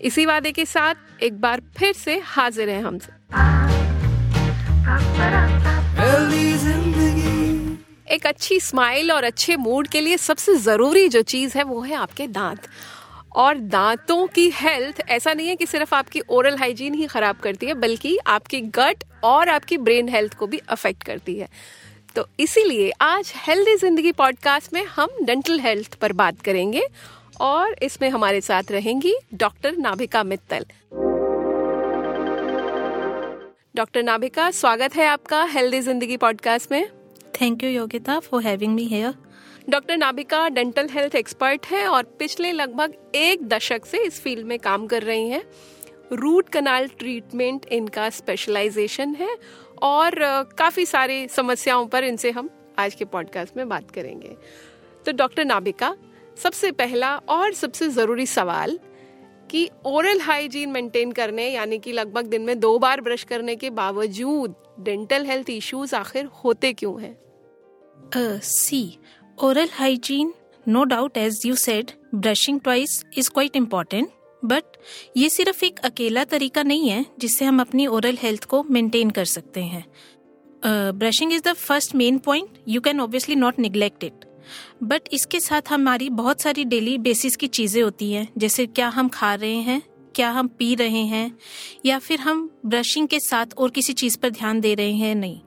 इसी वादे के साथ एक बार फिर से हाजिर हैं हमसे एक अच्छी स्माइल और अच्छे मूड के लिए सबसे ज़रूरी जो चीज़ है वो है आपके दांत। और दांतों की हेल्थ ऐसा नहीं है कि सिर्फ़ आपकी ओरल हाइजीन ही खराब करती है, बल्कि आपकी गट और आपकी ब्रेन हेल्थ को भी अफेक्ट करती है। तो इसीलिए आज हेल्दी ज़िंदगी पॉडकास्ट में हम डेंटल हेल्थ पर बात करेंगे और इसमें हमारे साथ रहेंगी डॉक्टर नाभिका मित्तल। डॉक्टर नाभिका स्वागत है आपका हेल्दी ज़िंदगी पॉडकास्ट में। Thank you Yogita for having me here doctor Nabhika dental health expert है और पिछले लगभग एक दशक से इस फ़ील्ड में काम कर रही हैं। रूट कनाल ट्रीटमेंट इनका स्पेशलाइजेशन है और काफ़ी सारी समस्याओं पर इनसे हम आज के पॉडकास्ट में बात करेंगे। तो डॉक्टर नाभिका सबसे पहला और सबसे ज़रूरी सवाल कि ओरल हाइजीन मेंटेन करने, यानी कि लगभग दिन में दो बार ब्रश करने के बावजूद डेंटल हेल्थ इश्यूज़ आखिर होते क्यों हैं? See oral hygiene no doubt as you said brushing twice is quite important but ये सिर्फ़ एक अकेला तरीका नहीं है जिससे हम अपनी ओरल हेल्थ को मेंटेन कर सकते हैं। Brushing is the first main point you can obviously not neglect it but इसके साथ हमारी बहुत सारी डेली बेसिस की चीज़ें होती हैं। जैसे क्या हम खा रहे हैं क्या हम पी रहे हैं या फिर हम ब्रशिंग के साथ और किसी चीज़ पर ध्यान दे रहे हैं नहीं।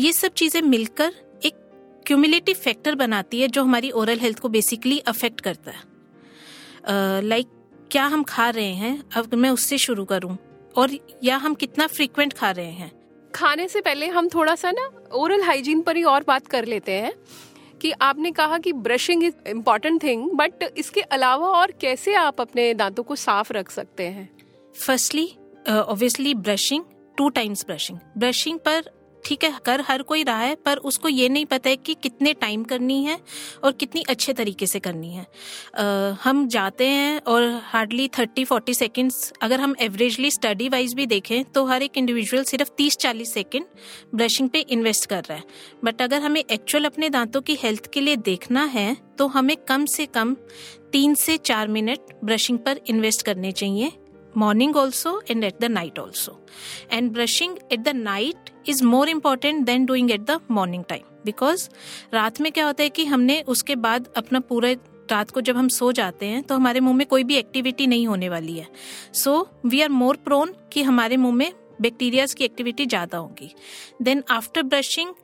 ये सब चीज़ें मिलकर एक क्यूमुलेटिव फैक्टर बनाती है जो हमारी ओरल हेल्थ को बेसिकली अफेक्ट करता है। लाइक uh, like, क्या हम खा रहे हैं? अब मैं उससे शुरू करूँ। और या हम कितना फ्रीक्वेंट खा रहे हैं? खाने से पहले हम थोड़ा सा ना ओरल हाइजीन पर ही और बात कर लेते हैं। कि आपने कहा कि brushing is important thing but इसके अलावा और कैसे आप अपने दांतों को साफ़ रख सकते हैं? Firstly obviously brushing two times brushing brushing पर ठीक है कर हर कोई रहा है पर उसको ये नहीं पता है कि कितने टाइम करनी है और कितनी अच्छे तरीके से करनी है। आ, हम जाते हैं और हार्डली थर्टी फोर्टी सेकेंड्स अगर हम एवरेजली स्टडी वाइज भी देखें तो हर एक इंडिविजुअल सिर्फ़ तीस चालीस सेकेंड ब्रशिंग पे इन्वेस्ट कर रहा है। बट अगर हमें एक्चुअल अपने दांतों की हेल्थ के लिए देखना है तो हमें कम से कम तीन से चार मिनट ब्रशिंग पर इन्वेस्ट करने चाहिए। Morning also and at the night also and brushing at the night is more important than doing at the morning time because रात में क्या होता है कि हमने उसके बाद अपना पूरा रात को जब हम सो जाते हैं तो हमारे मुँह में कोई भी एक्टिविटी नहीं होने वाली है so we are more prone कि हमारे मुँह में बैक्टीरियाज की एक्टिविटी ज़्यादा होगी। देन आफ्टर ब्रशिंग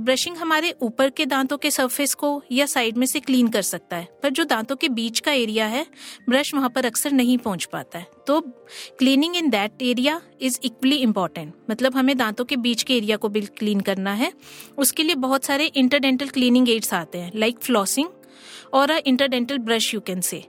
ब्रशिंग हमारे ऊपर के दांतों के सरफेस को या साइड में से क्लीन कर सकता है। पर जो दांतों के बीच का एरिया है ब्रश वहाँ पर अक्सर नहीं पहुँच पाता है। तो cleaning in that area is equally important मतलब हमें दांतों के बीच के एरिया को भी क्लीन करना है। उसके लिए बहुत सारे इंटरडेंटल क्लीनिंग एड्स आते हैं लाइक फ्लॉसिंग और a interdental brush you can say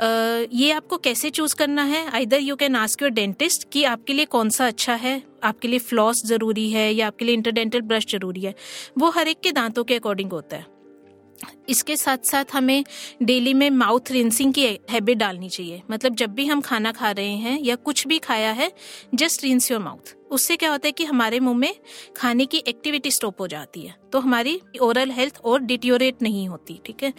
ये आपको कैसे चूज़ करना है? Either you can ask your dentist कि आपके लिए कौन सा अच्छा है, आपके लिए फ्लॉस ज़रूरी है या आपके लिए इंटरडेंटल ब्रश ज़रूरी है। वो हर एक के दांतों के अकॉर्डिंग होता है। इसके साथ साथ हमें डेली में माउथ रिंसिंग की हैबिट डालनी चाहिए। मतलब जब भी हम खाना खा रहे हैं या कुछ भी खाया है जस्ट रिंस योर माउथ उससे क्या होता है कि हमारे मुँह में खाने की एक्टिविटी स्टॉप हो जाती है। तो हमारी ओरल हेल्थ और डिटियोरेट नहीं होती, ठीक है?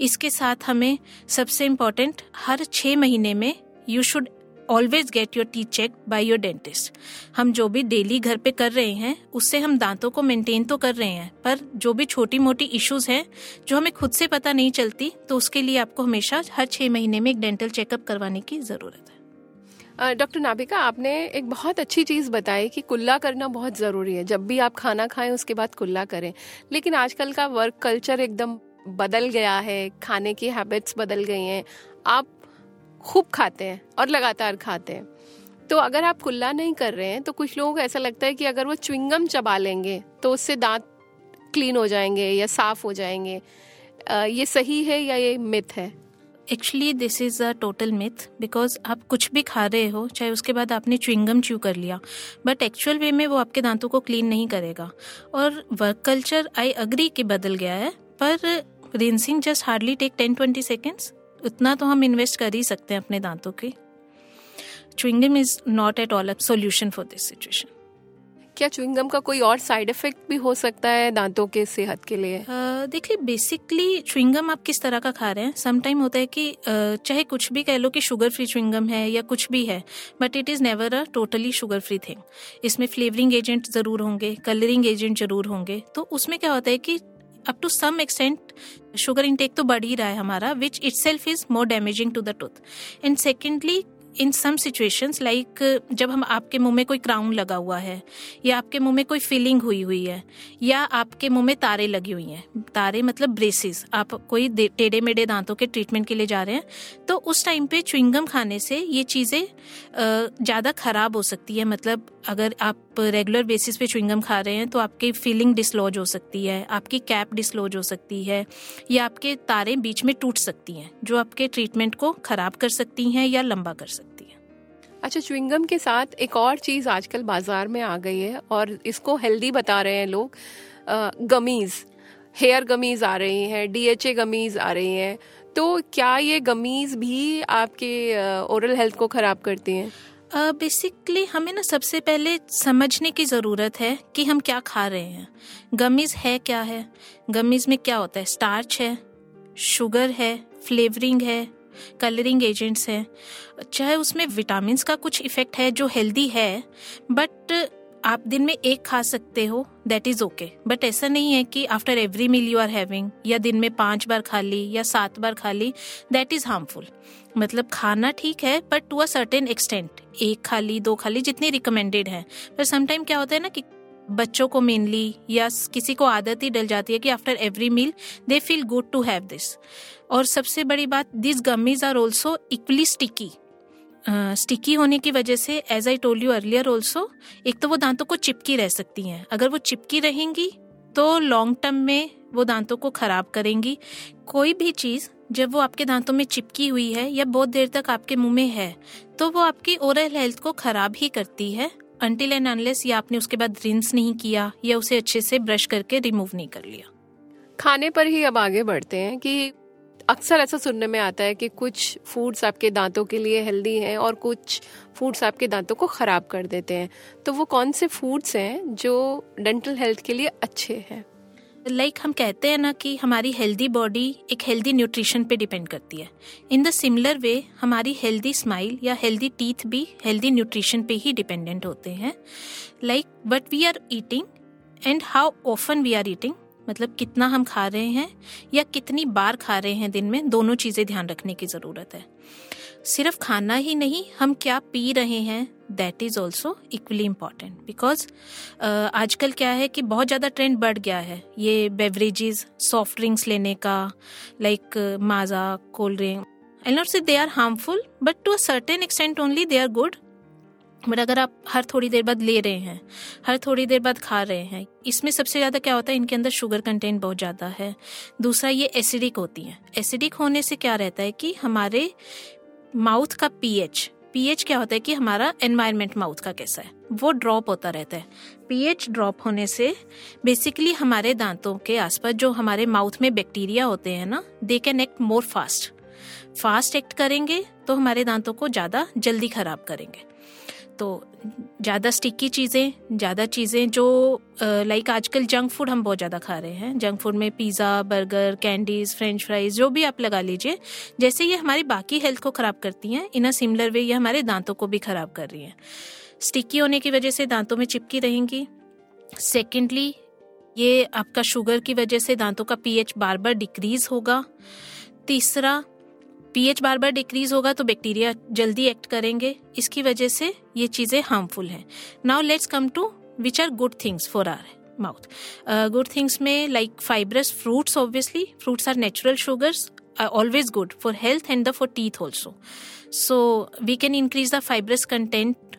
इसके साथ हमें सबसे इम्पोर्टेंट हर छः महीने में you should always get your teeth check by your dentist हम जो भी डेली घर पे कर रहे हैं, उससे हम दांतों को मेंटेन तो कर रहे हैं, पर जो भी छोटी मोटी इश्यूज़ हैं, जो हमें खुद से पता नहीं चलती तो उसके लिए आपको हमेशा हर छह महीने में एक डेंटल चेकअप करवाने की ज़रूरत है। डॉक्टर नाभिका, आपने एक बहुत अच्छी चीज़ बताई कि कुल्ला करना बहुत ज़रूरी है। जब भी आप खाना खाएँ, उसके बाद कुल्ला करें। लेकिन आजकल का वर्क कल्चर एकदम बदल गया है, खाने की हैबिट्स बदल गई हैं। आप खूब खाते हैं और लगातार खाते हैं। तो अगर आप कुल्ला नहीं कर रहे हैं तो कुछ लोगों को ऐसा लगता है कि अगर वो च्विंगम चबा लेंगे तो उससे दांत क्लीन हो जाएँगे या साफ़ हो जाएँगे। ये सही है या ये मिथ है? Actually this is a total myth because आप कुछ भी खा रहे हो, चाहे उसके बाद आपने च्विंगम च्यू कर लिया बट एक्चुअल वे में वो आपके दांतों को क्लीन नहीं करेगा। और वर्क कल्चर आई अग्री कि बदल गया है, पर rinsing just hardly take ten twenty seconds उतना तो हम इन्वेस्ट कर ही सकते हैं अपने दांतों के। Chewing gum is not at all a solution for this situation क्या च्विंगम का कोई और साइड इफ़ेक्ट भी हो सकता है दांतों के सेहत के लिए? uh, देखिए बेसिकली च्विंगम आप किस तरह का खा रहे हैं? समटाइम होता है कि uh, चाहे कुछ भी कह लो कि शुगर फ्री च्विंगम है या कुछ भी है but it is never a totally sugar free thing इसमें फ्लेवरिंग एजेंट ज़रूर होंगे कलरिंग एजेंट ज़रूर होंगे। तो उसमें क्या होता है कि up to some extent sugar intake तो बढ़ ही रहा है हमारा which itself is more damaging to the tooth and secondly in some situations like जब हम आपके मुँह में कोई क्राउन लगा हुआ है, या आपके मुँह में कोई फीलिंग हुई हुई है, या आपके मुँह में तारे लगी हुई हैं, तारे मतलब ब्रेसिस आप कोई टेढ़े मेढ़े दांतों के ट्रीटमेंट के लिए जा रहे हैं तो उस टाइम पे च्विंगम खाने से ये चीज़ें ज़्यादा ख़राब हो सकती है। मतलब अगर आप रेगुलर बेसिस पे च्विंगम खा रहे हैं तो आपकी फीलिंग डिसलॉज हो सकती है, आपकी कैप डिसलॉज हो सकती है, या आपके तारे बीच में टूट सकती हैं, जो आपके ट्रीटमेंट को ख़राब कर सकती हैं या लंबा कर सकती हैं। अच्छा च्विंगम के साथ एक और चीज़ आजकल बाज़ार में आ गई है और इसको हेल्दी बता रहे हैं लोग गमीज़ हेयर गमीज़ आ रही हैं डीएचए गमीज़ आ रही हैं। तो क्या ये गमीज़ भी आपके ओरल हेल्थ को ख़राब करती हैं? बेसिकली uh, हमें ना सबसे पहले समझने की ज़रूरत है कि हम क्या खा रहे हैं। गमीज़ है क्या है? गमीज़ में क्या होता है? स्टार्च है शुगर है फ्लेवरिंग है कलरिंग एजेंट्स हैं। चाहे उसमें विटामिन का कुछ इफ़ेक्ट है जो हेल्दी है बट आप दिन में एक खा सकते हो दैट इज़ ओके बट ऐसा नहीं है कि after every meal you are having या दिन में पाँच बार खा ली, या सात बार खा ली दैट इज़ हार्मफुल मतलब खाना ठीक है but to a certain extent एक खा ली, दो खा ली, जितनी रिकमेंडेड है. पर समटाइम क्या होता है ना कि बच्चों को मेनली या किसी को आदत ही डल जाती है कि after every meal they feel good to have this और सबसे बड़ी बात this gummies are also equally sticky sticky होने की वजह से as I told you earlier also एक तो वो दांतों को चिपकी रह सकती हैं। अगर वो चिपकी रहेंगी तो लॉन्ग टर्म में वो दांतों को खराब करेंगी। कोई भी चीज़, जब वो आपके दांतों में चिपकी हुई है या बहुत देर तक आपके मुँह में है तो वो आपकी ओरल हेल्थ को खराब ही करती है। अनटिल एंड अनलेस या आपने उसके बाद रिंस नहीं किया, या उसे अच्छे से ब्रश करके रिमूव नहीं कर लिया। खाने पर ही अब आगे बढ़ते हैं कि अक्सर ऐसा सुनने में आता है कि कुछ फूड्स आपके दांतों के लिए हेल्दी हैं और कुछ फूड्स आपके दांतों को ख़राब कर देते हैं। तो वो कौन से फूड्स हैं जो डेंटल हेल्थ के लिए अच्छे हैं? लाइक like हम कहते हैं ना कि हमारी हेल्दी बॉडी एक हेल्दी न्यूट्रिशन पे डिपेंड करती है। इन द सिमिलर वे हमारी हेल्दी स्माइल या हेल्दी टीथ भी हेल्दी न्यूट्रिशन पे ही डिपेंडेंट होते हैं। Like but we are eating and how often we are eating मतलब कितना हम खा रहे हैं या कितनी बार खा रहे हैं दिन में, दोनों चीज़ें ध्यान रखने की ज़रूरत है। सिर्फ़ खाना ही नहीं, हम क्या पी रहे हैं? That is also equally important because आजकल क्या है कि बहुत ज़्यादा ट्रेंड बढ़ गया है। ये बेवरेजेस सॉफ्ट ड्रिंक्स लेने का like Maaza cold drink I not say they are harmful but to a certain extent only they are good but अगर आप हर थोड़ी देर बाद ले रहे हैं, हर थोड़ी देर बाद खा रहे हैं, इसमें सबसे ज़्यादा क्या होता है? इनके अंदर शुगर कंटेंट बहुत ज़्यादा है। दूसरा, ये एसिडिक होती हैं। एसिडिक होने से क्या रहता है कि हमारे माउथ का पीएच पीएच क्या होता है कि हमारा एनवायरमेंट माउथ का कैसा है? वो ड्रॉप होता रहता है। पीएच ड्रॉप होने से बेसिकली हमारे दांतों के आसपास जो हमारे माउथ में बैक्टीरिया होते हैं ना they can act more fast fast act करेंगे तो हमारे दांतों को ज़्यादा जल्दी खराब करेंगे। तो ज़्यादा स्टिकी चीज़ें, ज़्यादा चीज़ें जो लाइक आजकल जंक फ़ूड हम बहुत ज़्यादा खा रहे हैं। जंक फ़ूड में pizza burger candies french fries जो भी आप लगा लीजिए, जैसे ये हमारी बाकी हेल्थ को ख़राब करती हैं इन अ सिमिलर वे ये हमारे दांतों को भी ख़राब कर रही हैं। स्टिकी होने की वजह से दांतों में चिपकी रहेंगी। सेकेंडली ये आपका शुगर की वजह से दांतों का पीएच बार बार डिक्रीज होगा। तीसरा पीएच बार बार डिक्रीज होगा तो बैक्टीरिया जल्दी एक्ट करेंगे। इसकी वजह से ये चीज़ें हार्मफुल हैं। Now let's come to which are good things for our mouth good things में like fibrous fruits obviously fruits are natural sugars are always good for health and the, for teeth also. So, we can increase the fibrous content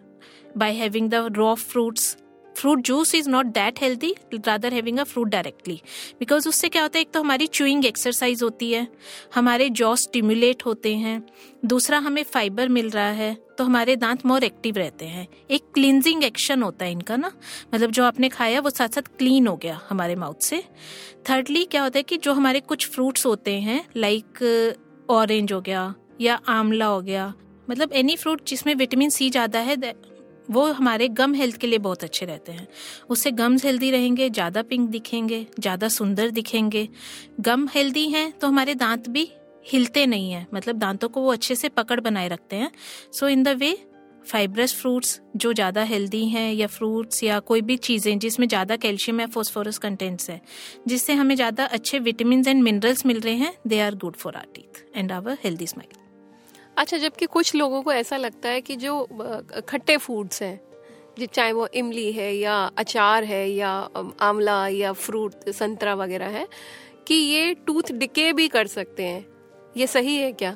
by having the raw fruits fruit juice is not that healthy rather having a fruit directly because उससे क्या होता है एक तो हमारी chewing exercise होती है हमारे जॉ स्टिम्युलेट होते हैं दूसरा हमें फाइबर मिल रहा है तो हमारे दांत मोर एक्टिव रहते हैं एक क्लिनजिंग एक्शन होता है इनका ना मतलब जो आपने खाया वो साथ साथ क्लीन हो गया हमारे माउथ से थर्डली क्या होता है कि जो हमारे कुछ फ्रूट्स होते हैं लाइक ऑरेंज हो गया या आंवला हो गया मतलब एनी फ्रूट जिसमें विटामिन सी ज़्यादा है वो हमारे गम हेल्थ के लिए बहुत अच्छे रहते हैं। उससे गम्स हेल्दी रहेंगे, ज़्यादा पिंक दिखेंगे, ज़्यादा सुंदर दिखेंगे। गम हेल्दी हैं तो हमारे दांत भी हिलते नहीं हैं। मतलब दांतों को वो अच्छे से पकड़ बनाए रखते हैं। So in the way fibrous fruits जो ज़्यादा हेल्दी हैं या फ्रूट्स या कोई भी चीज़ें जिसमें ज़्यादा कैल्शियम या फोस्फोरस कंटेंट्स है, जिससे हमें ज़्यादा अच्छे विटामिन एंड मिनरल्स मिल रहे हैं they are good for our teeth and our healthy smile अच्छा जबकि कुछ लोगों को ऐसा लगता है कि जो खट्टे फूड्स हैं चाहे वो इमली है या अचार है या आंवला या फ्रूट संतरा वगैरह है, कि ये टूथ डिके भी कर सकते हैं। ये सही है क्या?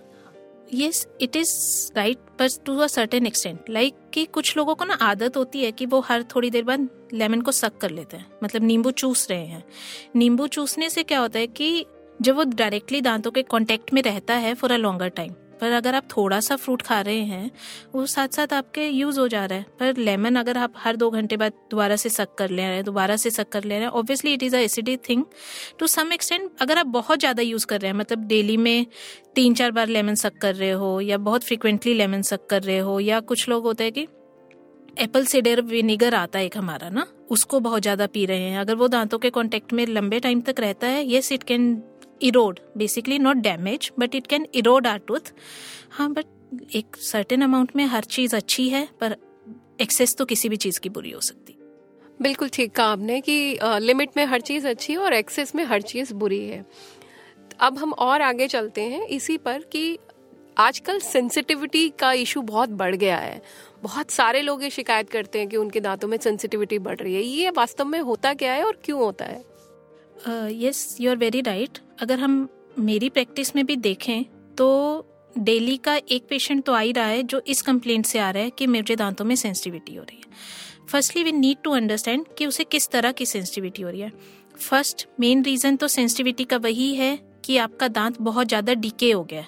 यस इट इज़ राइट पर to a certain extent like कि कुछ लोगों को ना आदत होती है कि वो हर थोड़ी देर बाद लेमन को सक कर लेते हैं। मतलब नींबू चूस रहे हैं। नींबू चूसने से क्या होता है कि जब वो डायरेक्टली दांतों के कांटेक्ट में रहता है फॉर अ लॉन्गर टाइम पर अगर आप थोड़ा सा फ्रूट खा रहे हैं, वो साथ साथ आपके यूज़ हो जा रहा है। पर लेमन अगर आप हर दो घंटे बाद दोबारा से सक कर ले रहे हैं, दोबारा से सक कर ले रहे हैं obviously it is acidic thing to some extent अगर आप बहुत ज़्यादा यूज़ कर रहे हैं मतलब डेली में तीन चार बार लेमन सक कर रहे हो, या बहुत फ्रिक्वेंटली लेमन सक कर रहे हो, या कुछ लोग होते हैं कि एप्पल सीडर विनेगर आता है एक हमारा, ना? उसको बहुत ज़्यादा पी रहे हैं। अगर वो दांतों के कांटेक्ट में लंबे टाइम तक रहता है yes it can erode basically not damage but it can erode our tooth हाँ बट एक सर्टेन अमाउंट में हर चीज़ अच्छी है, पर एक्सेस तो किसी भी चीज़ की बुरी हो सकती। बिल्कुल ठीक कहा आपने कि लिमिट में हर चीज़ अच्छी है और एक्सेस में हर चीज़ बुरी है। अब हम और आगे चलते हैं इसी पर कि आजकल सेंसिटिविटी का इशू बहुत बढ़ गया है। बहुत सारे लोग ये शिकायत करते हैं कि उनके दांतों में सेंसिटिविटी बढ़ रही है। ये वास्तव में होता क्या है और क्यों होता है? Yes you are very right अगर हम मेरी प्रैक्टिस में भी देखें तो डेली का एक पेशेंट तो आ ही रहा है जो इस कंप्लेंट से आ रहा है कि मेरे दांतों में सेंसिटिविटी हो रही है। Firstly we need to understand कि उसे किस तरह की सेंसिटिविटी हो रही है। फ़र्स्ट मेन रीजन तो सेंसिटिविटी का वही है कि आपका दांत बहुत ज़्यादा डिके हो गया है।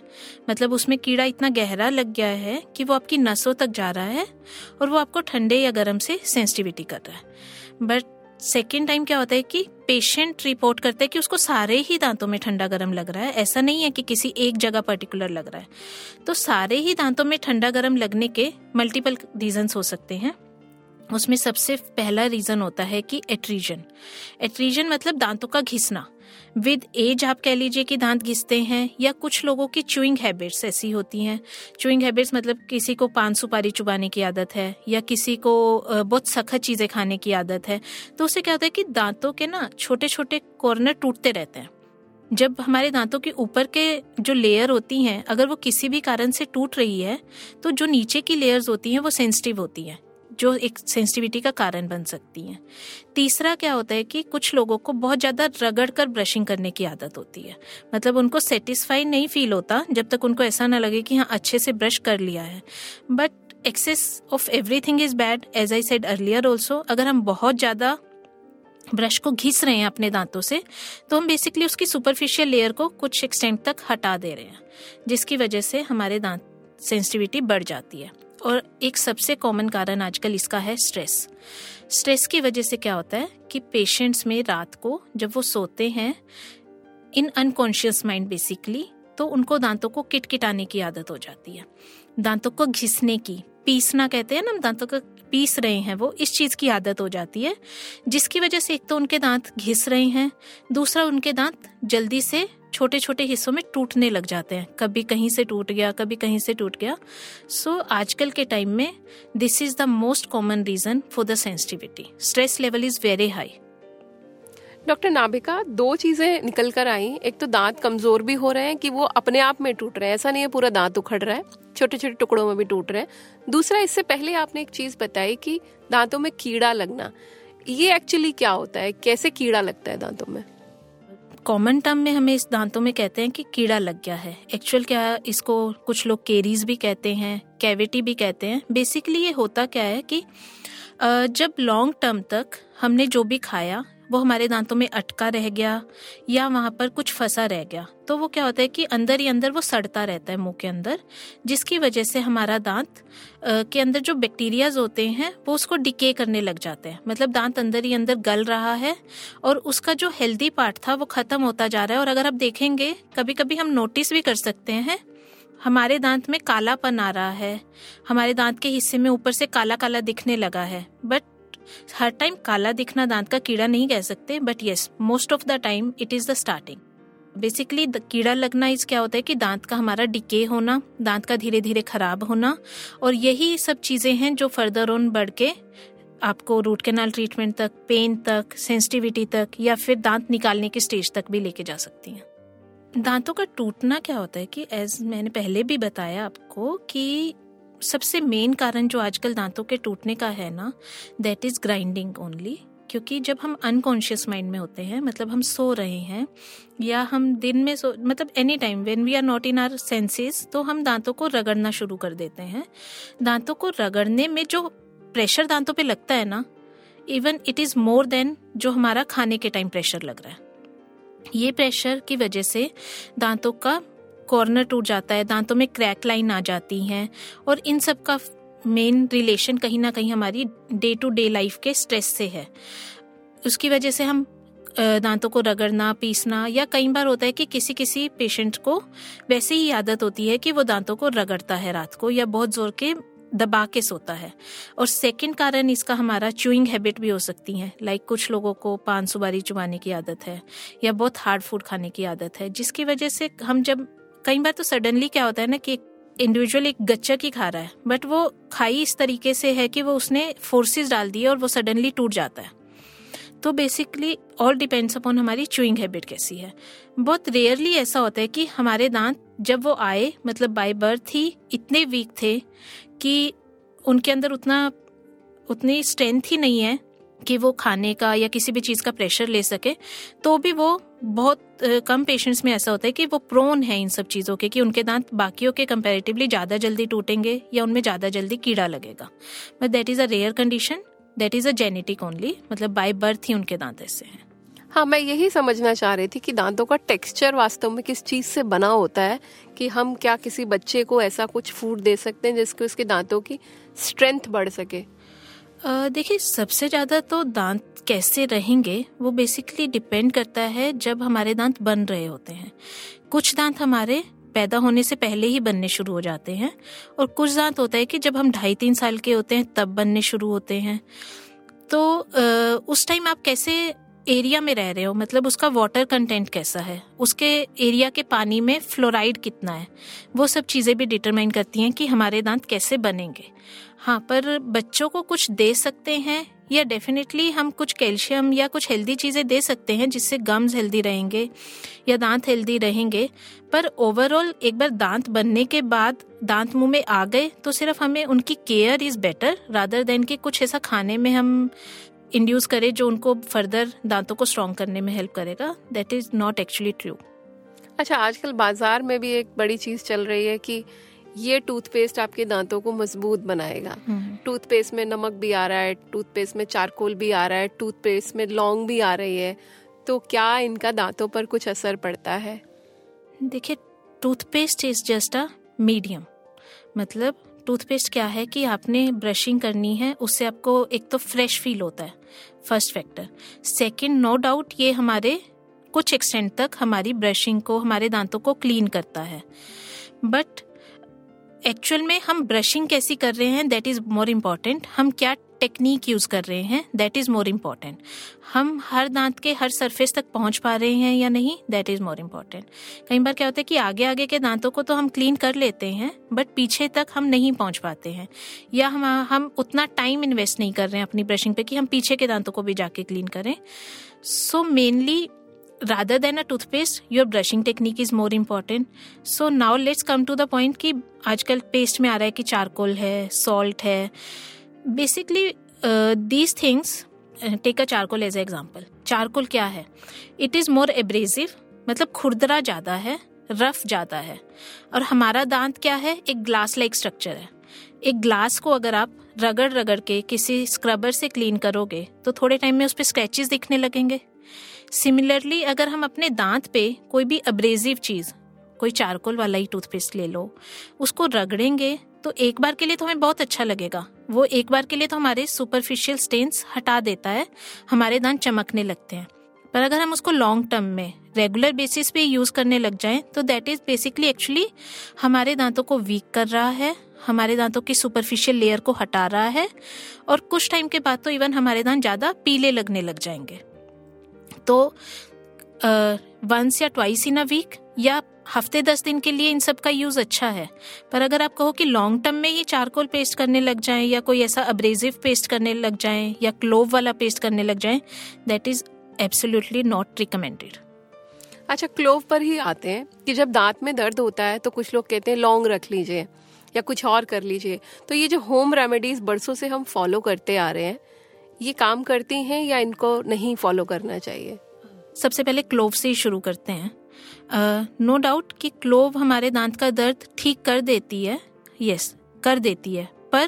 मतलब उसमें कीड़ा इतना गहरा लग गया है कि वो आपकी नसों तक जा रहा है और वो आपको ठंडे या गर्म से सेंसिटिविटी कर रहा है। बट सेकेंड टाइम क्या होता है कि पेशेंट रिपोर्ट करता है कि उसको सारे ही दांतों में ठंडा गर्म लग रहा है। ऐसा नहीं है कि किसी एक जगह पर्टिकुलर लग रहा है। तो सारे ही दांतों में ठंडा गर्म लगने के मल्टीपल रीजन हो सकते हैं। उसमें सबसे पहला रीजन होता है कि एट्रीजन एट्रीजन मतलब दांतों का घिसना. विद एज आप कह लीजिए कि दांत घिसते हैं या कुछ लोगों की चुइंग हैबिट्स ऐसी होती हैं. चुइंग हैबिट्स मतलब किसी को पान सुपारी चुबाने की आदत है या किसी को बहुत सख्त चीज़ें खाने की आदत है. तो उससे क्या होता है कि दांतों के ना छोटे छोटे कॉर्नर टूटते रहते हैं. जब हमारे दांतों के ऊपर के जो लेयर होती हैं, अगर वो किसी भी कारण से टूट रही है तो जो नीचे की लेयर्स होती हैं, वो सेंसिटिव होती हैं. जो एक सेंसिटिविटी का कारण बन सकती हैं। तीसरा क्या होता है कि कुछ लोगों को बहुत ज़्यादा रगड़ कर ब्रशिंग करने की आदत होती है। मतलब उनको सेटिस्फाई नहीं फील होता जब तक उनको ऐसा ना लगे कि हाँ अच्छे से ब्रश कर लिया है। But excess of everything is bad as I said earlier also अगर हम बहुत ज़्यादा ब्रश को घिस रहे हैं अपने दांतों से तो हम बेसिकली उसकी सुपरफिशियल लेयर को कुछ एक्सटेंट तक हटा दे रहे हैं, जिसकी वजह से हमारे दांत सेंसिटिविटी बढ़ जाती है। और एक सबसे कॉमन कारण आजकल इसका है स्ट्रेस स्ट्रेस की वजह से क्या होता है कि पेशेंट्स में रात को जब वो सोते हैं इन अनकॉन्शियस माइंड बेसिकली तो उनको दांतों को किटकिटाने की आदत हो जाती है। दांतों को घिसने की, पीसना कहते हैं ना हम, दांतों को पीस रहे हैं वो इस चीज़ की आदत हो जाती है। जिसकी वजह से एक तो उनके दांत घिस रहे हैं दूसरा उनके दांत जल्दी से छोटे छोटे हिस्सों में टूटने लग जाते हैं। कभी कहीं से टूट गया कभी कहीं से टूट गया। सो so, आजकल के टाइम में this is the most common reason for the sensitivity stress level is very high doctor Nabhika, दो चीज़ें निकल कर आई। एक तो दांत कमज़ोर भी हो रहे हैं कि वो अपने आप में टूट रहे हैं। ऐसा नहीं है पूरा दांत उखड़ रहा है छोटे छोटे टुकड़ों में भी टूट रहे हैं। दूसरा, इससे पहले आपने एक चीज़ बताई कि दांतों में कीड़ा लगना, ये एक्चुअली क्या होता है? कैसे कीड़ा लगता है दांतों में? कॉमन टर्म में हमें इस दांतों में कहते हैं कि कीड़ा लग गया है। एक्चुअल क्या इसको कुछ लोग केरीज भी कहते हैं कैविटी भी कहते हैं। बेसिकली ये होता क्या है कि जब लॉन्ग टर्म तक हमने जो भी खाया वो हमारे दांतों में अटका रह गया या वहाँ पर कुछ फंसा रह गया। तो वो क्या होता है कि अंदर ही अंदर वो सड़ता रहता है मुँह के अंदर, जिसकी वजह से हमारा दांत के अंदर जो बैक्टीरियाज होते हैं, वो उसको डिके करने लग जाते हैं। मतलब दांत अंदर ही अंदर गल रहा है और उसका जो हेल्दी पार्ट था वो खत्म होता जा रहा है। और अगर आप देखेंगे कभी कभी हम नोटिस भी कर सकते हैं, हमारे दांत में कालापन आ रहा है, हमारे दांत के हिस्से में ऊपर से काला काला दिखने लगा है। बट हर टाइम काला दिखना दांत का कीड़ा नहीं कह सकते but yes most of the time it is the starting basically कीड़ा लगना इस क्या होता है कि दांत का हमारा डिके होना, दांत का धीरे धीरे खराब होना, और यही सब चीज़ें हैं जो फर्दर ऑन बढ़ के आपको रूट कैनाल ट्रीटमेंट तक पेन तक सेंसिटिविटी तक, या फिर दांत निकालने के स्टेज तक भी लेके जा सकती हैं। दांतों का टूटना क्या होता है कि एज मैंने पहले भी बताया आपको, कि सबसे मेन कारण जो आजकल दांतों के टूटने का है ना दैट इज़ ग्राइंडिंग ओनली क्योंकि जब हम अनकॉन्शियस माइंड में होते हैं मतलब हम सो रहे हैं, या हम दिन में सो मतलब any time when we are not in our senses तो हम दांतों को रगड़ना शुरू कर देते हैं। दांतों को रगड़ने में जो प्रेशर दांतों पे लगता है ना even it is more than जो हमारा खाने के टाइम प्रेशर लग रहा है। ये प्रेशर की वजह से दांतों का कॉर्नर टूट जाता है, दांतों में क्रैक लाइन आ जाती हैं और इन सब का मेन रिलेशन कहीं ना कहीं हमारी डे टू डे लाइफ के स्ट्रेस से है। उसकी वजह से हम दांतों को रगड़ना, पीसना या कई बार होता है कि किसी किसी पेशेंट को वैसे ही आदत होती है कि वो दांतों को रगड़ता है रात को या बहुत ज़ोर के दबा के सोता है। और सेकंड कारण इसका हमारा च्यूइंग हैबिट भी हो सकती है लाइक कुछ लोगों को पान सुपारी चुबाने की आदत है या बहुत हार्ड फ़ूड खाने की आदत है, जिसकी वजह से हम जब कई बार तो सडनली क्या होता है ना कि इंडिविजुअल एक गच्चक ही खा रहा है बट वो खाई इस तरीके से है कि वो उसने फोर्सेस डाल दिए और वो सडनली टूट जाता है। तो बेसिकली ऑल डिपेंड्स अपॉन हमारी च्यूइंग हैबिट कैसी है। बहुत रेयरली ऐसा होता है कि हमारे दांत जब वो आए मतलब बाय बर्थ ही इतने वीक थे कि उनके अंदर उतना, उतनी स्ट्रेंथ ही नहीं है कि वो खाने का या किसी भी चीज़ का प्रेशर ले सके तो भी वो बहुत कम पेशेंट्स में ऐसा होता है कि वो प्रोन है इन सब चीज़ों के, कि उनके दांत बाकियों के कंपैरेटिवली ज़्यादा जल्दी टूटेंगे या उनमें ज़्यादा जल्दी कीड़ा लगेगा। But that is a rare condition that is a genetic only मतलब बाय बर्थ ही उनके दांत ऐसे हैं। हाँ मैं यही समझना चाह रही थी कि दांतों का टेक्सचर वास्तव में किस चीज़ से बना होता है, कि हम क्या किसी बच्चे को ऐसा कुछ फ़ूड दे सकते हैं जिसके उसके दांतों की स्ट्रेंथ बढ़ सके। देखिए, सबसे ज़्यादा तो दांत कैसे रहेंगे, वो बेसिकली डिपेंड करता है जब हमारे दांत बन रहे होते हैं। कुछ दांत हमारे पैदा होने से पहले ही बनने शुरू हो जाते हैं और कुछ दांत होता है कि जब हम ढाई तीन साल के होते हैं, तब बनने शुरू होते हैं। तो उस टाइम आप कैसे एरिया में रह रहे हो? मतलब उसका वाटर कंटेंट कैसा है? उसके एरिया के पानी में फ्लोराइड कितना है? वो सब चीज़ें भी डिटरमाइन करती हैं कि हमारे दांत कैसे बनेंगे। हाँ पर बच्चों को कुछ दे सकते हैं, या डेफिनेटली हम कुछ कैल्शियम या कुछ हेल्दी चीज़ें दे सकते हैं जिससे गम्स हेल्दी रहेंगे, या दांत हेल्दी रहेंगे। पर ओवरऑल एक बार दांत बनने के बाद दांत मुँह में आ गए तो सिर्फ़ हमें उनकी care is better rather than कि कुछ ऐसा खाने में हम इंड्यूस करें जो उनको फर्दर दांतों को स्ट्रॉन्ग करने में हेल्प करेगा। That is not actually true अच्छा आजकल बाज़ार में भी एक बड़ी चीज़ चल रही है कि ये टूथपेस्ट आपके दांतों को मज़बूत बनाएगा। टूथपेस्ट में नमक भी आ रहा है टूथपेस्ट में चारकोल भी आ रहा है टूथपेस्ट में लौंग भी आ रही है। तो क्या इनका दांतों पर कुछ असर पड़ता है? देखिए toothpaste is just a medium मतलब टूथपेस्ट क्या है कि आपने ब्रशिंग करनी है उससे आपको एक तो फ्रेश फील होता है first factor second no doubt ये हमारे कुछ एक्सटेंट तक हमारी ब्रशिंग को हमारे दांतों को क्लीन करता है। बट एक्चुअल में हम ब्रशिंग कैसी कर रहे हैं दैट इज़ मोर इंपॉर्टेंट हम क्या टेक्निक यूज़ कर रहे हैं दैट इज़ मोर इंपॉर्टेंट हम हर दांत के हर सरफेस तक पहुँच पा रहे हैं या नहीं दैट इज़ मोर इंपॉर्टेंट कई बार क्या होता है कि आगे आगे के दांतों को तो हम क्लीन कर लेते हैं बट पीछे तक हम नहीं पहुँच पाते हैं. या हम हम उतना टाइम इन्वेस्ट नहीं कर रहे हैं अपनी ब्रशिंग पे कि हम पीछे के दांतों को भी जाके क्लीन करें. So mainly rather than a toothpaste, your brushing technique is more important. So now let's come to the point कि आजकल पेस्ट में आ रहा है कि चारकोल है सॉल्ट है। Basically these things take a charcoal as example charcoal क्या है? इट इज़ मोर एब्रेसिव मतलब खुरदरा ज़्यादा है रफ ज़्यादा है। और हमारा दांत क्या है? एक ग्लास लाइक स्ट्रक्चर है। एक ग्लास को अगर आप रगड़ रगड़ के किसी स्क्रबर से क्लीन करोगे तो थोड़े टाइम में उस पर स्क्रैचेस दिखने लगेंगे। सिमिलरली अगर हम अपने दांत पे कोई भी अब्रेजिव चीज़, कोई चारकोल वाला ही टूथपेस्ट ले लो, उसको रगड़ेंगे तो एक बार के लिए तो हमें बहुत अच्छा लगेगा। वो एक बार के लिए तो हमारे सुपरफिशियल स्टेन्स हटा देता है, हमारे दांत चमकने लगते हैं। पर अगर हम उसको लॉन्ग टर्म में रेगुलर बेसिस पे यूज़ करने लग जाएँ तो दैट इज़ बेसिकली एक्चुअली हमारे दांतों को वीक कर रहा है, हमारे दांतों की सुपरफिशियल लेयर को हटा रहा है, और कुछ टाइम के बाद तो इवन हमारे दांत ज़्यादा पीले लगने लग जाएँगे। तो वंस या ट्वाइस इन अ वीक या हफ़्ते दस दिन के लिए इन सब का यूज़ अच्छा है। पर अगर आप कहो कि लॉन्ग टर्म में ही चारकोल पेस्ट करने लग जाएँ या कोई ऐसा अब्रेजिव पेस्ट करने लग जाएँ या क्लोव वाला पेस्ट करने लग जाएँ that is absolutely not recommended अच्छा क्लोव पर ही आते हैं कि जब दांत में दर्द होता है तो कुछ लोग कहते हैं लौंग रख लीजिए या कुछ और कर लीजिए। तो ये जो होम रेमेडीज बरसों से हम फॉलो करते आ रहे हैं ये काम करती हैं या इनको नहीं फॉलो करना चाहिए? सबसे पहले क्लोव से ही शुरू करते हैं। नो uh, डाउट no कि क्लोव हमारे दांत का दर्द ठीक कर देती है। यस yes, कर देती है। पर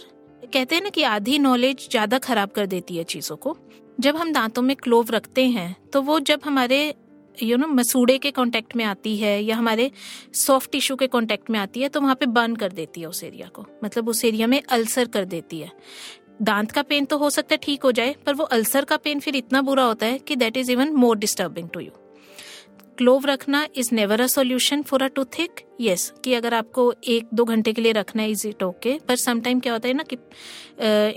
कहते हैं ना कि आधी नॉलेज ज़्यादा खराब कर देती है चीज़ों को। जब हम दांतों में क्लोव रखते हैं तो वो जब हमारे यू नो मसूड़े के कांटेक्ट में आती है या हमारे सॉफ्ट टिश्यू के कांटेक्ट में आती है तो वहाँ पे बर्न कर देती है उस एरिया को। मतलब उस एरिया में अल्सर कर देती है। दांत का पेन तो हो सकता है ठीक हो जाए, पर वो अल्सर का पेन फिर इतना बुरा होता है कि that is even more disturbing to you clove रखना is never a solution for a toothache yes कि अगर आपको एक दो घंटे के लिए रखना है इज़ इट ओके पर समटाइम क्या होता है ना कि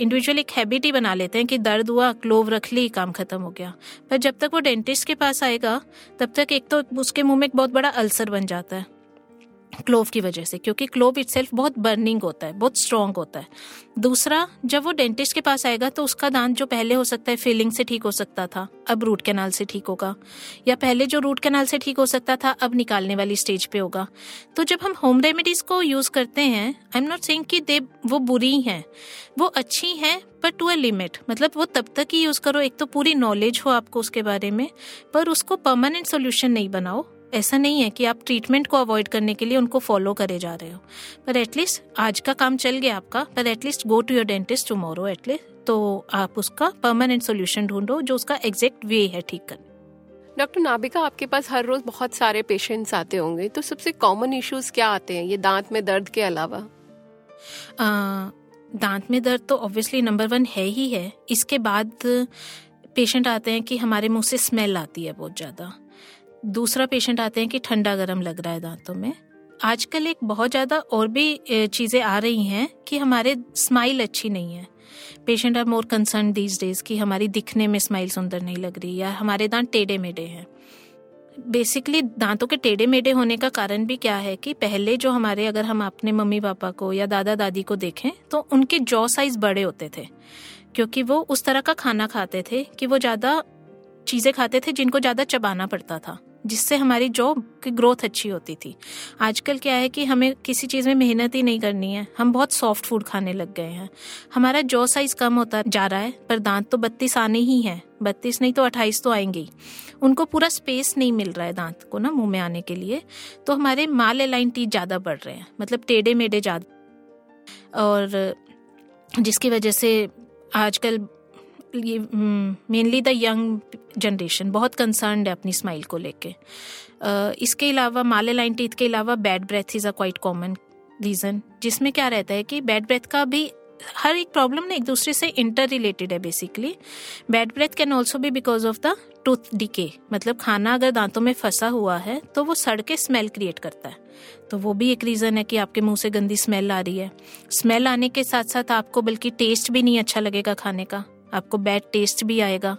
इंडिविजुअल एक हैबिट ही बना लेते हैं कि दर्द हुआ क्लोव रख ली, काम खत्म हो गया। पर जब तक वो डेंटिस्ट के पास आएगा, तब तक एक तो उसके मुँह में एक बहुत बड़ा अल्सर बन जाता है। क्लोव की वजह से, क्योंकि क्लोव इट बहुत बर्निंग होता है, बहुत स्ट्रॉन्ग होता है। दूसरा, जब वो डेंटिस्ट के पास आएगा तो उसका दांत जो पहले हो सकता है फीलिंग से ठीक हो सकता था, अब रूट कैनाल से ठीक होगा। या पहले जो रूट कैनाल से ठीक हो सकता था, अब निकालने वाली स्टेज पे होगा। तो जब हम होम रेमेडीज को यूज़ करते हैं आई एम नॉट सेइंग कि दे वो बुरी हैं वो अच्छी हैं पर टू अ लिमिट मतलब वो तब तक ही यूज़ करो, एक तो पूरी नॉलेज हो आपको उसके बारे में, पर उसको परमानेंट सोल्यूशन नहीं बनाओ। ऐसा नहीं है कि आप ट्रीटमेंट को अवॉइड करने के लिए उनको फॉलो करे जा रहे हो। पर एटलीस्ट आज का काम चल गया आपका पर at least go to your dentist tomorrow at least तो आप उसका परमानेंट सोल्यूशन ढूंढो जो उसका एग्जैक्ट वे है ठीक करने। डॉक्टर नाबिका आपके पास हर रोज बहुत सारे पेशेंट्स आते होंगे तो सबसे कॉमन इश्यूज़ क्या आते हैं ये दांत में दर्द के अलावा? दांत में दर्द तो ऑब्वियसली नंबर वन है ही है। इसके बाद पेशेंट आते हैं कि हमारे मुँह से स्मेल आती है बहुत ज़्यादा। दूसरा पेशेंट आते हैं कि ठंडा गर्म लग रहा है दांतों में। आजकल एक बहुत ज़्यादा और भी चीज़ें आ रही हैं कि हमारे स्माइल अच्छी नहीं है। Patient are more concern these days कि हमारी दिखने में स्माइल सुंदर नहीं लग रही या हमारे दांत टेढ़े मेढ़े हैं। बेसिकली दांतों के टेढ़े मेढ़े होने का कारण भी क्या है कि पहले जो हमारे, अगर हम अपने मम्मी पापा को या दादा दादी को देखें तो उनके जॉ साइज़ बड़े होते थे। क्योंकि वो उस तरह का खाना खाते थे कि वो ज़्यादा चीज़ें खाते थे जिनको ज़्यादा चबाना पड़ता था। जिससे हमारी जॉब की ग्रोथ अच्छी होती थी। आजकल क्या है कि हमें किसी चीज़ में मेहनत ही नहीं करनी है। हम बहुत सॉफ्ट फ़ूड खाने लग गए हैं। हमारा जॉ साइज़ कम होता जा रहा है, पर दांत तो बत्तीस आने ही हैं। बत्तीस नहीं तो अट्ठाईस तो आएँगे ही। उनको पूरा स्पेस नहीं मिल रहा है दांत को ना मुँह में आने के लिए। तो हमारे माल एलाइन टीथ ज़्यादा बढ़ रहे हैं मतलब टेढ़े मेढ़े ज़्यादा। और जिसकी वजह से आजकल मेनली द यंग जनरेशन बहुत कंसर्न है अपनी स्माइल को लेके। uh, इसके अलावा माले लाइन टीथ के अलावा bad breath is a quite common reason जिसमें क्या रहता है कि बैड ब्रेथ का भी हर एक प्रॉब्लम ना एक दूसरे से इंटर रिलेटेड है basically bad breath can also भी because of the tooth decay मतलब खाना अगर दांतों में फंसा हुआ है तो वो सड़ के स्मेल क्रिएट करता है। तो वो भी एक रीज़न है कि आपके मुँह से गंदी स्मेल आ रही है। स्मेल आने के साथ साथ आपको बल्कि टेस्ट भी नहीं अच्छा लगेगा खाने का। आपको बैड टेस्ट भी आएगा।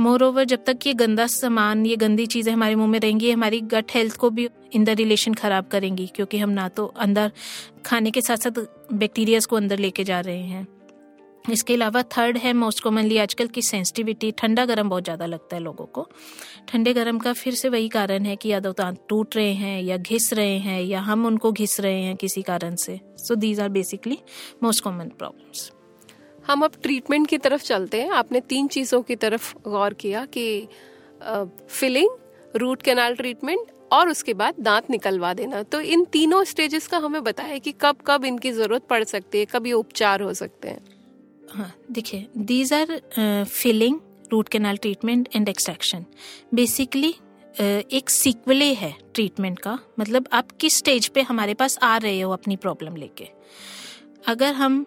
मोर ओवर जब तक ये गंदा सामान, ये गंदी चीज़ें हमारे मुँह में रहेंगी हमारी गट हेल्थ को भी इन द रिलेशन ख़राब करेंगी, क्योंकि हम ना तो अंदर खाने के साथ साथ बैक्टीरियाज को अंदर लेके जा रहे हैं। इसके अलावा थर्ड है मोस्ट कॉमनली आजकल की सेंसिटिविटी ठंडा गर्म बहुत ज़्यादा लगता है लोगों को। ठंडे गर्म का फिर से वही कारण है कि या तो दांत टूट रहे हैं या घिस रहे हैं या हम उनको घिस रहे हैं किसी कारण से। So these are basically most common problems हम अब ट्रीटमेंट की तरफ़ चलते हैं। आपने तीन चीज़ों की तरफ़ गौर किया कि फिलिंग रूट कैनाल ट्रीटमेंट और उसके बाद दांत निकलवा देना। तो इन तीनों स्टेजेस का हमें बताया कि कब कब इनकी ज़रूरत पड़ सकती है कब ये उपचार हो सकते हैं। हाँ देखिए these are filling root canal treatment and extraction basically एक सीक्वले है ट्रीटमेंट का। मतलब आप किस स्टेज पे हमारे पास आ रहे हो अपनी प्रॉब्लम लेके। अगर हम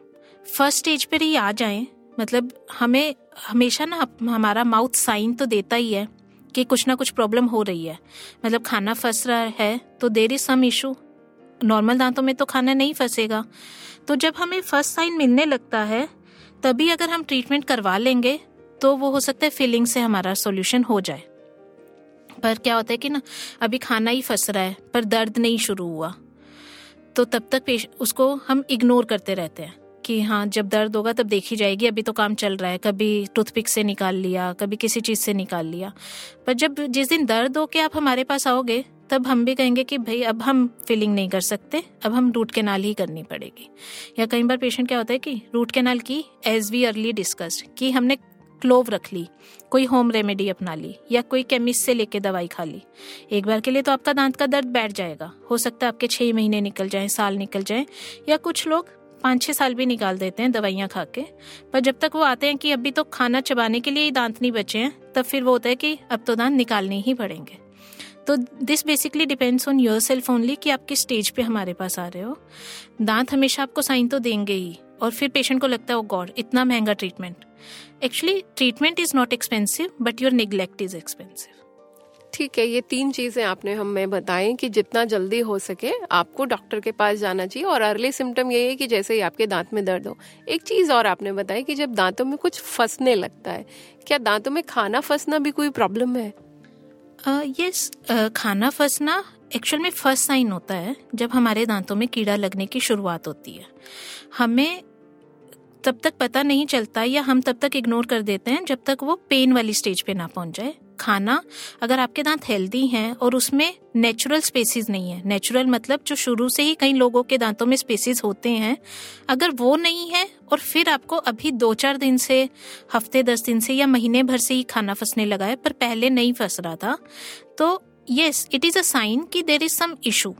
फ़र्स्ट स्टेज पर ही आ जाएँ मतलब हमें हमेशा ना हमारा माउथ साइन तो देता ही है कि कुछ ना कुछ प्रॉब्लम हो रही है। मतलब खाना फंस रहा है तो there is some issue normal दांतों में तो खाना नहीं फंसेगा। तो जब हमें फ़र्स्ट साइन मिलने लगता है, तभी अगर हम ट्रीटमेंट करवा लेंगे तो वो हो सकता है फीलिंग से हमारा सोल्यूशन हो जाए। पर क्या होता है कि ना, अभी खाना ही फंस रहा है, पर दर्द नहीं शुरू हुआ। तो तब तक उसको हम इग्नोर करते रहते हैं। कि हाँ जब दर्द होगा तब देखी जाएगी, अभी तो काम चल रहा है। कभी टूथपिक से निकाल लिया, कभी किसी चीज़ से निकाल लिया। पर जब जिस दिन दर्द हो के आप हमारे पास आओगे, तब हम भी कहेंगे कि भाई, अब हम फीलिंग नहीं कर सकते, अब हम रूट कैनाल ही करनी पड़ेगी। या कई बार पेशेंट क्या होता है कि रूट कैनाल की एज वी अर्ली डिस्कस्ड कि हमने क्लोव रख ली, कोई होम रेमेडी अपना ली, या कोई केमिस्ट से लेके दवाई खा ली। एक बार के लिए तो आपका दांत का दर्द बैठ जाएगा। हो सकता है आपके छह महीने निकल जाए, साल निकल जाए, या कुछ लोग पाँच छः साल भी निकाल देते हैं दवाइयाँ खा के पर जब तक वो आते हैं कि अभी तो खाना चबाने के लिए ही दांत नहीं बचे हैं, तब फिर वो होता है कि अब तो दांत निकालने ही पड़ेंगे। तो this basically depends on yourself only कि आप किस स्टेज पे हमारे पास आ रहे हो। दांत हमेशा आपको साइन तो देंगे ही, और फिर पेशेंट को लगता है गॉड, इतना महँगा treatment actually treatment is not expensive but your neglect is expensive ठीक है ये तीन चीज़ें आपने हमें बताएँ कि जितना जल्दी हो सके आपको डॉक्टर के पास जाना चाहिए और अर्ली सिम्टम ये है कि जैसे ही आपके दांत में दर्द हो। एक चीज़ और आपने बताई कि जब दांतों में कुछ फंसने लगता है क्या दांतों में खाना फंसना भी कोई प्रॉब्लम है? यस uh, yes, uh, खाना फंसना एक्चुअल में फ़र्स्ट साइन होता है जब हमारे दांतों में कीड़ा लगने की शुरुआत होती है। हमें तब तक पता नहीं चलता या हम तब तक इग्नोर कर देते हैं जब तक वो पेन वाली स्टेज पे ना पहुँच जाए। खाना अगर आपके दांत हेल्दी हैं और उसमें नेचुरल स्पेसिस नहीं है। नेचुरल मतलब जो शुरू से ही कई लोगों के दांतों में स्पेसिस होते हैं। अगर वो नहीं है और फिर आपको अभी दो चार दिन से, हफ़्ते दस दिन से या महीने भर से ही खाना फंसने लगा है, पर पहले नहीं फंस रहा था तो yes it is a sign कि देर इज़ सम इशू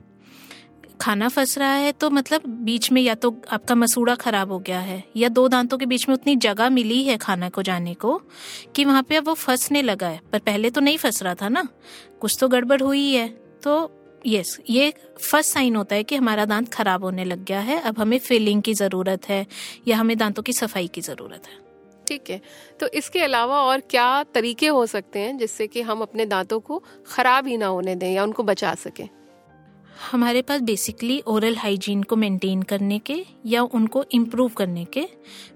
खाना फंस रहा है तो मतलब बीच में या तो आपका मसूड़ा खराब हो गया है, या दो दांतों के बीच में उतनी जगह मिली है खाना को जाने को, कि वहाँ पे अब वो फंसने लगा है। पर पहले तो नहीं फंस रहा था ना? कुछ तो गड़बड़ हुई है। तो यस ये फ़र्स्ट साइन होता है कि हमारा दांत खराब होने लग गया है। अब हमें फिलिंग की ज़रूरत है, या हमें दांतों की सफ़ाई की ज़रूरत है। ठीक है। तो इसके अलावा और क्या तरीके हो सकते हैं जिससे कि हम अपने दांतों को खराब ही ना होने दें या उनको बचा सकें? हमारे पास बेसिकली ओरल हाइजीन को मेंटेन करने के या उनको इम्प्रूव करने के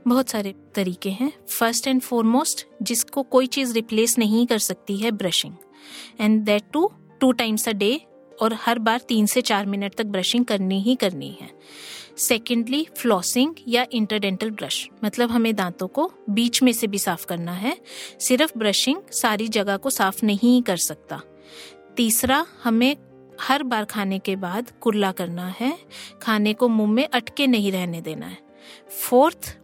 बहुत सारे तरीके हैं। फ़र्स्ट एंड फॉरमोस्ट जिसको कोई चीज़ रिप्लेस नहीं कर सकती है brushing and that too two times a day और हर बार तीन से चार मिनट तक ब्रशिंग करनी ही करनी है। सेकेंडली फ्लॉसिंग या इंटरडेंटल ब्रश मतलब हमें दांतों को बीच में से भी साफ़ करना है। सिर्फ़ ब्रशिंग सारी जगह को साफ़ नहीं कर सकता। तीसरा, हमें हर बार खाने के बाद कुल्ला करना है। खाने को मुँह में अटके नहीं रहने देना है। फोर्थ,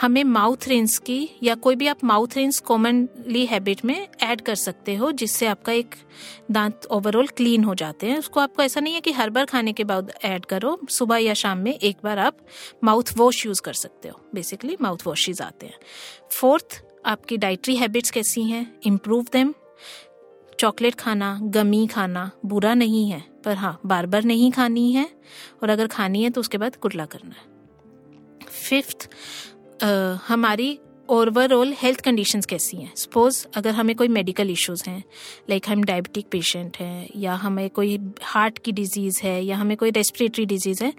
हमें माउथ रिंस की या कोई भी आप माउथ रिंस कॉमनली हैबिट में ऐड कर सकते हो, जिससे आपका एक दांत ओवरऑल क्लीन हो जाते हैं। उसको आपको ऐसा नहीं है कि हर बार खाने के बाद ऐड करो, सुबह या शाम में एक बार आप माउथ वॉश यूज़ कर सकते हो। बेसिकली माउथ वॉशेज आते हैं। फोर्थ आपकी डाइटरी हैबिट्स कैसी हैं? इम्प्रूव देम चॉकलेट खाना, गमी खाना बुरा नहीं है, पर हाँ बार बार नहीं खानी है, और अगर खानी है तो उसके बाद कुटला करना है। फिफ्थ हमारी ओवरऑल हेल्थ कंडीशंस कैसी हैं? सपोज़ अगर हमें कोई मेडिकल इश्यूज़ हैं लाइक हम डायबिटिक पेशेंट हैं, या हमें कोई हार्ट की डिज़ीज़ है, या हमें कोई रेस्पिरेटरी डिज़ीज़ है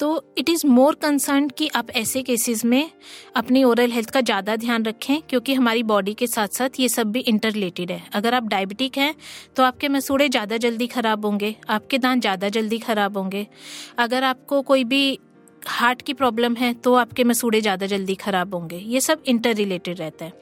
तो इट इज़ मोर कंसर्न कि आप ऐसे केसेस में अपनी ओरल हेल्थ का ज़्यादा ध्यान रखें, क्योंकि हमारी बॉडी के साथ साथ ये सब भी इंटर रिलेटेड है। अगर आप डायबिटिक हैं तो आपके मसूड़े ज़्यादा जल्दी ख़राब होंगे, आपके दांत ज़्यादा जल्दी ख़राब होंगे। अगर आपको कोई भी हार्ट की प्रॉब्लम है तो आपके मसूड़े ज़्यादा जल्दी खराब होंगे। ये सब इंटर रिलेटेड रहता है।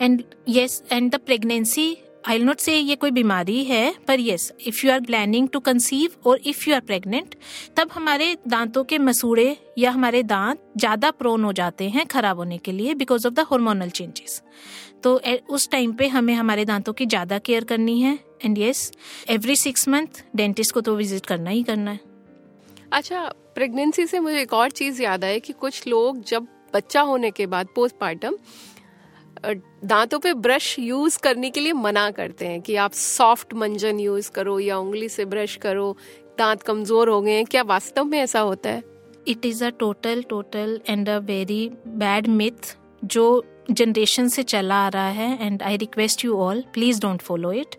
And yes and the pregnancy I not say ये कोई बीमारी है, पर yes if you are planning to conceive or if you are pregnant तब हमारे दांतों के मसूड़े या हमारे दांत ज़्यादा प्रोन हो जाते हैं खराब होने के लिए because of the hormonal changes तो उस टाइम पे हमें हमारे दांतों की ज़्यादा केयर करनी है। And yes every six month dentist को तो विज़िट करना ही करना है। अच्छा प्रेगनेंसी से मुझे एक और चीज़ याद आई कि कुछ लोग जब बच्चा होने के बाद पोस्टमार्टम दांतों पे ब्रश यूज़ करने के लिए मना करते हैं कि आप सॉफ्ट मंजन यूज़ करो या उंगली से ब्रश करो, दांत कमज़ोर हो गए हैं। क्या वास्तव में ऐसा होता है? It is a total total and a very bad myth जो जनरेशन से चला आ रहा है and I request you all please don't follow it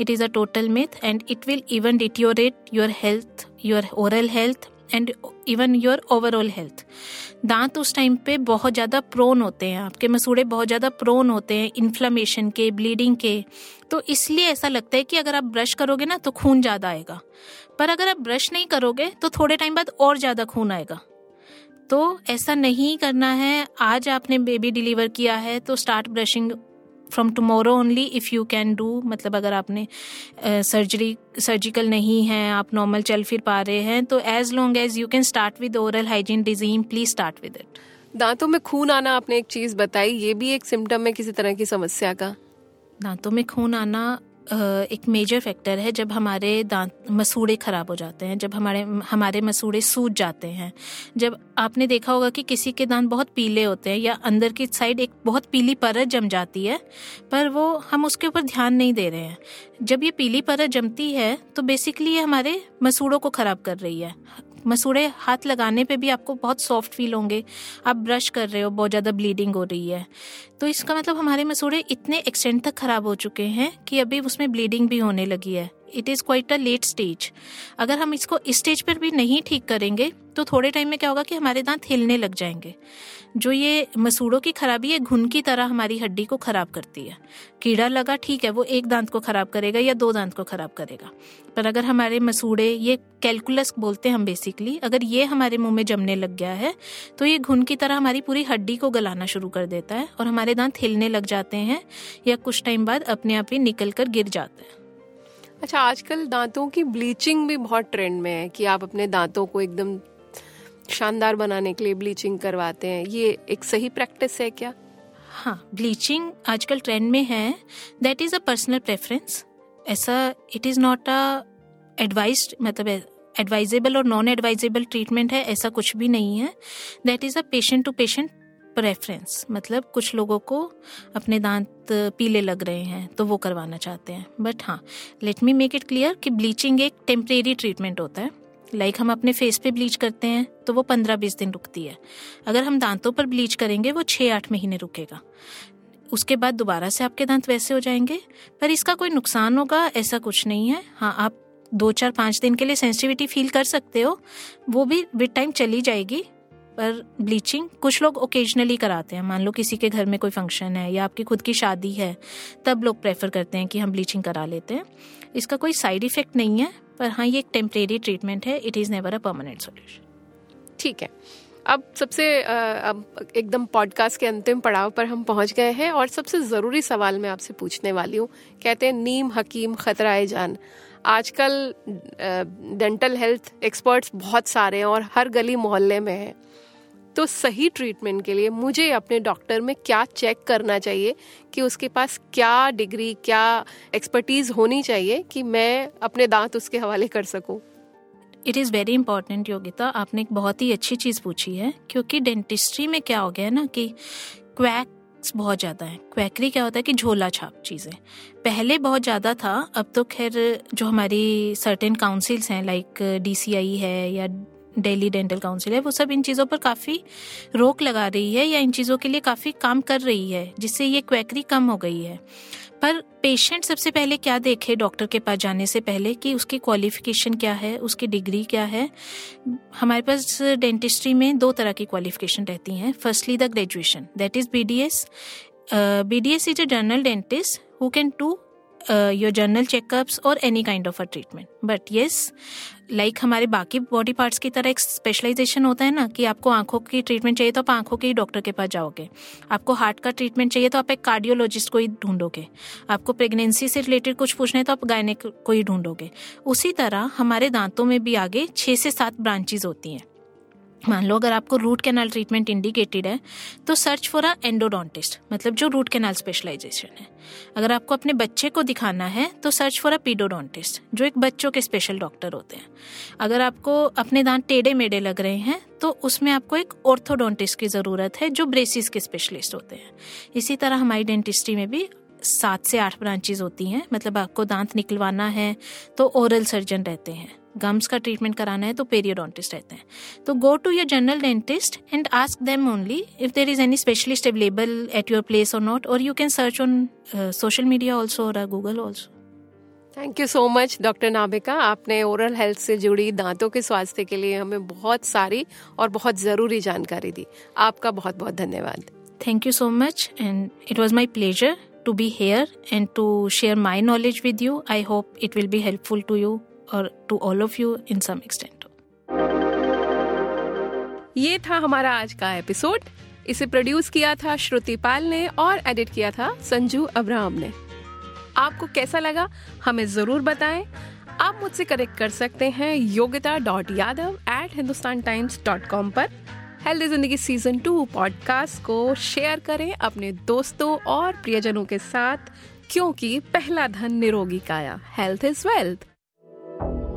it is a total myth and it will even deteriorate your health your oral health and even your overall health दांत उस time पे बहुत ज़्यादा प्रोन होते हैं। आपके मसूड़े बहुत ज़्यादा प्रोन होते हैं इन्फ्लामेशन के ब्लीडिंग के। तो इसलिए ऐसा लगता है कि अगर आप ब्रश करोगे ना तो खून ज़्यादा आएगा। पर अगर आप ब्रश नहीं करोगे तो थोड़े टाइम बाद और ज़्यादा खून आएगा। तो ऐसा नहीं करना है। आज आपने बेबी डिलीवर किया है तो start brushing from tomorrow only if you can do मतलब अगर आपने सर्जरी सर्जिकल नहीं है आप नॉर्मल चल फिर पा रहे हैं तो as long as you can start with oral hygiene regime please start with it दांतों में खून आना आपने एक चीज़ बताई ये भी एक सिम्टम है किसी तरह की समस्या का? दांतों में खून आना एक मेजर फैक्टर है जब हमारे दांत, मसूड़े खराब हो जाते हैं, जब हमारे हमारे मसूड़े सूज जाते हैं। जब आपने देखा होगा कि किसी के दांत बहुत पीले होते हैं या अंदर की साइड एक बहुत पीली परत जम जाती है, पर वो हम उसके ऊपर ध्यान नहीं दे रहे हैं। जब ये पीली परत जमती है तो बेसिकली ये हमारे मसूड़ों को खराब कर रही है। मसूड़े हाथ लगाने पे भी आपको बहुत सॉफ्ट फील होंगे। आप ब्रश कर रहे हो, बहुत ज़्यादा ब्लीडिंग हो रही है। तो इसका मतलब हमारे मसूड़े इतने एक्सटेंट तक खराब हो चुके हैं कि अभी उसमें ब्लीडिंग भी होने लगी है। It is quite a late stage अगर हम इसको इस स्टेज पर भी नहीं ठीक करेंगे तो थोड़े टाइम में क्या होगा कि हमारे दांत हिलने लग जाएँगे। जो ये मसूड़ों की खराबी है, घुन की तरह हमारी हड्डी को खराब करती है। कीड़ा लगा, ठीक है, वो एक दांत को खराब करेगा या दो दांत को खराब करेगा। पर अगर हमारे मसूड़े, ये कैलकुलस बोलते हैं हम बेसिकली अगर ये हमारे मुँह में जमने लग गया है तो ये घुन की तरह हमारी पूरी हड्डी को गलाना शुरू कर देता है और हमारे दांत हिलने लग जाते हैं या कुछ टाइम बाद अपने आप ही निकल कर गिर जाते हैं। अच्छा आजकल दांतों की ब्लीचिंग भी बहुत ट्रेंड में है कि आप अपने दांतों को एकदम शानदार बनाने के लिए ब्लीचिंग करवाते हैं। ये एक सही प्रैक्टिस है क्या? हाँ ब्लीचिंग आजकल ट्रेंड में है। That is a personal preference ऐसा it is not a advice मतलब एडवाइजेबल और नॉन एडवाइजेबल ट्रीटमेंट है, ऐसा कुछ भी नहीं है। That is a patient to patient preference मतलब कुछ लोगों को अपने दांत पीले लग रहे हैं तो वो करवाना चाहते हैं। बट हाँ let me make it clear कि ब्लीचिंग एक टेम्परेरी ट्रीटमेंट होता है। लाइक like हम अपने फेस पे ब्लीच करते हैं तो वो पंद्रह बीस दिन रुकती है। अगर हम दांतों पर ब्लीच करेंगे, वो छः आठ महीने रुकेगा। उसके बाद दोबारा से आपके दांत वैसे हो जाएँगे। पर इसका कोई नुकसान होगा, ऐसा कुछ नहीं है। हाँ आप दो चार पाँच दिन के लिए सेंसिटिविटी फील कर सकते हो। वो भी विद टाइम चली जाएगी। पर ब्लीचिंग कुछ लोग ओकेजनली कराते हैं। मान लो किसी के घर में कोई फ़ंक्शन है या आपकी खुद की शादी है, तब लोग प्रेफर करते हैं कि हम ब्लीचिंग करा लेते हैं। इसका कोई साइड इफ़ेक्ट नहीं है, पर हाँ ये एक टेम्परेरी ट्रीटमेंट है it is never a permanent solution ठीक है। अब सबसे अब एकदम पॉडकास्ट के अंतिम पड़ाव पर हम पहुँच गए हैं और सबसे ज़रूरी सवाल मैं आपसे पूछने वाली हूँ। कहते हैं, नीम, हकीम, खतराए जान। आजकल डेंटल हेल्थ एक्सपर्ट्स बहुत सारे हैं और हर गली मोहल्ले में हैं। तो सही ट्रीटमेंट के लिए मुझे अपने डॉक्टर में क्या चेक करना चाहिए कि उसके पास क्या डिग्री क्या एक्सपर्टीज होनी चाहिए कि मैं अपने दांत उसके हवाले कर सकूँ? It is very important Yogita आपने एक बहुत ही अच्छी चीज़ पूछी है, क्योंकि डेंटिस्ट्री में क्या हो गया है ना कि क्वैक बहुत ज़्यादा है। क्वैकरी क्या होता है कि झोला छाप चीज़ें। पहले बहुत ज़्यादा था, अब तो खैर जो हमारी सर्टेन काउंसिल्स हैं लाइक डीसीआई है या दिल्ली डेंटल काउंसिल है, वो सब इन चीज़ों पर काफ़ी रोक लगा रही है या इन चीज़ों के लिए काफ़ी काम कर रही है, जिससे ये क्वैकरी कम हो गई है। पर पेशेंट सबसे पहले क्या देखे डॉक्टर के पास जाने से पहले कि उसकी क्वालिफिकेशन क्या है, उसकी डिग्री क्या है? हमारे पास डेंटिस्ट्री में दो तरह की क्वालिफिकेशन रहती हैं। Firstly the graduation that is B D S B D S is a general dentist who can to your general checkups और any kind of a treatment but yes like हमारे बाकी body parts की तरह एक specialisation होता है ना, कि आपको आँखों की ट्रीटमेंट चाहिए तो आप आँखों के ही डॉक्टर के पास जाओगे। आपको हार्ट का ट्रीटमेंट चाहिए तो आप एक कार्डियोलॉजिस्ट को ही ढूंढोगे। आपको प्रेगनेंसी से रिलेटेड कुछ पूछना है तो आप गायने को ही ढूंढोगे। उसी तरह हमारे दांतों में भी आगे छः से सात ब्रांचेज होती हैं। मान लो, अगर आपको रूट कैनाल ट्रीटमेंट इंडिकेटेड है तो सर्च फॉर अ एंडोडोंटिस्ट मतलब जो रूट कैनाल स्पेशलाइजेशन है। अगर आपको अपने बच्चे को दिखाना है तो सर्च फॉर अ पीडोडोंटिस्ट जो एक बच्चों के स्पेशल डॉक्टर होते हैं। अगर आपको अपने दांत टेढ़े मेढ़े लग रहे हैं तो उसमें आपको एक ऑर्थोडोंटिस्ट की ज़रूरत है, जो ब्रेसिस के स्पेशलिस्ट होते हैं। इसी तरह हमारी डेंटिस्ट्री में भी सात से आठ ब्रांचेज होती हैं मतलब आपको दांत निकलवाना है तो ओरल सर्जन रहते हैं। गम्स का ट्रीटमेंट कराना है तो पेरियोडोंटिस्ट रहते हैं। तो go to your general dentist and ask them only if there is any specialist available at your place or not or you can search on social media also or Google also thank you so much doctor Nabika आपने oral health से जुड़ी दांतों के स्वास्थ्य के लिए हमें बहुत सारी और बहुत ज़रूरी जानकारी दी। आपका बहुत बहुत धन्यवाद। Thank you so much and it was my pleasure to be here and to share my knowledge with you I hope it will be helpful to you. Or to all of you in some extent. ये था हमारा आज का episode इसे produce किया था श्रुति पाल ने और एडिट किया था संजू अब्राहम ने. आपको कैसा लगा, हमें ज़रूर बताएँ. आप मुझसे कनेक्ट कर सकते हैं Yogita dot Yadav at Hindustan Times dot com पर. Healthy Zindagi season two podcast को शेयर करें अपने दोस्तों और प्रियजनों के साथ, क्योंकि पहला धन निरोगी काया. Health is wealth